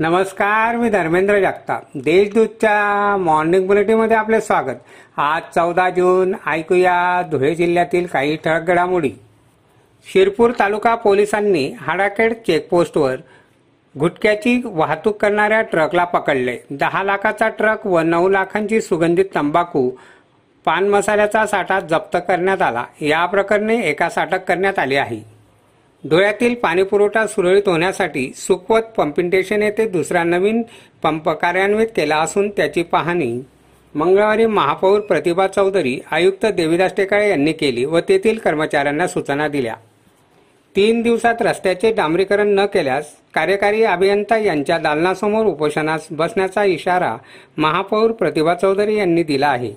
नमस्कार मी धर्मेंद्र जगताप. देशदूतच्या मॉर्निंग बुलेटिनमध्ये आपले स्वागत. आज चौदा जून ऐकूया धुळे जिल्ह्यातील काही ठळक घडामोडी. शिरपूर तालुका पोलिसांनी हाडाखेड चेकपोस्टवर गुटख्याची वाहतूक करणाऱ्या ट्रकला पकडले. दहा लाखाचा ट्रक व नऊ लाखांची सुगंधित तंबाखू पान मसाल्याचा साठा जप्त करण्यात आला. या प्रकरणी एकास अटक करण्यात आली आहे. धुळ्यातील पाणीपुरवठा सुरळीत होण्यासाठी सुखवत पंपिंटेशन येथे दुसरा नवीन पंप कार्यान्वित केला असून त्याची पाहणी मंगळवारी महापौर प्रतिभा चौधरी आयुक्त देविदास टेकाळे यांनी केली व तेथील कर्मचाऱ्यांना सूचना दिल्या. तीन दिवसात रस्त्याचे डांबरीकरण न केल्यास कार्यकारी अभियंता यांच्या दालनासमोर उपोषणास बसण्याचा इशारा महापौर प्रतिभा चौधरी यांनी दिला आहे.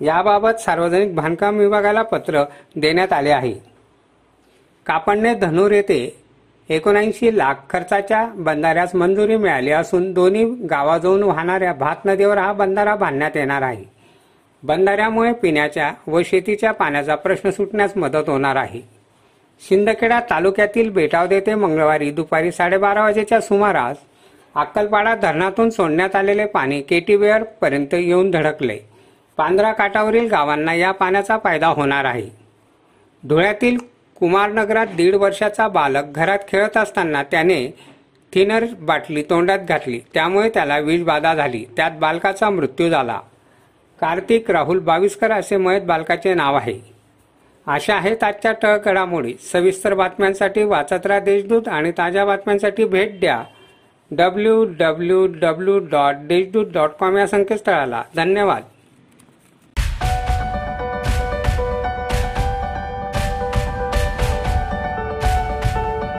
याबाबत सार्वजनिक बांधकाम विभागाला पत्र देण्यात आले आहे. कापडणे धनूर येथे एकोणऐंशी लाख खर्चाच्या बंधाऱ्यास मंजुरी मिळाली असून दोन्ही गावाजवळून वाहणाऱ्या भात नदीवर हा बंधारा बांधण्यात येणार आहे. बंधाऱ्यामुळे पिण्याच्या व शेतीच्या पाण्याचा प्रश्न सुटण्यास मदत होणार आहे. शिंदखेडा तालुक्यातील बेटाव ते मंगळवारी दुपारी साडेबारा वाजेच्या सुमारास अक्कलपाडा धरणातून सोडण्यात आलेले पाणी केटीवेअर पर्यंत येऊन धडकले. पांढरा काठावरील गावांना या पाण्याचा फायदा होणार आहे. धुळ्यातील कुमारनगरात दीड वर्षाचा बालक घरात खेळत असताना त्याने थिनर बाटली तोंडात घातली. त्यामुळे त्याला विषबाधा झाली. त्यात बालकाचा मृत्यू झाला. कार्तिक राहुल बाविस्कर असे मयत बालकाचे नाव आहे. अशा आहेत आजच्या ठळक घडामोडी सविस्तर बातम्यांसाठी वाचत राहा देशदूत आणि ताज्या बातम्यांसाठी भेट द्या W W W dot Deshdoot dot com या संकेतस्थळाला. धन्यवाद.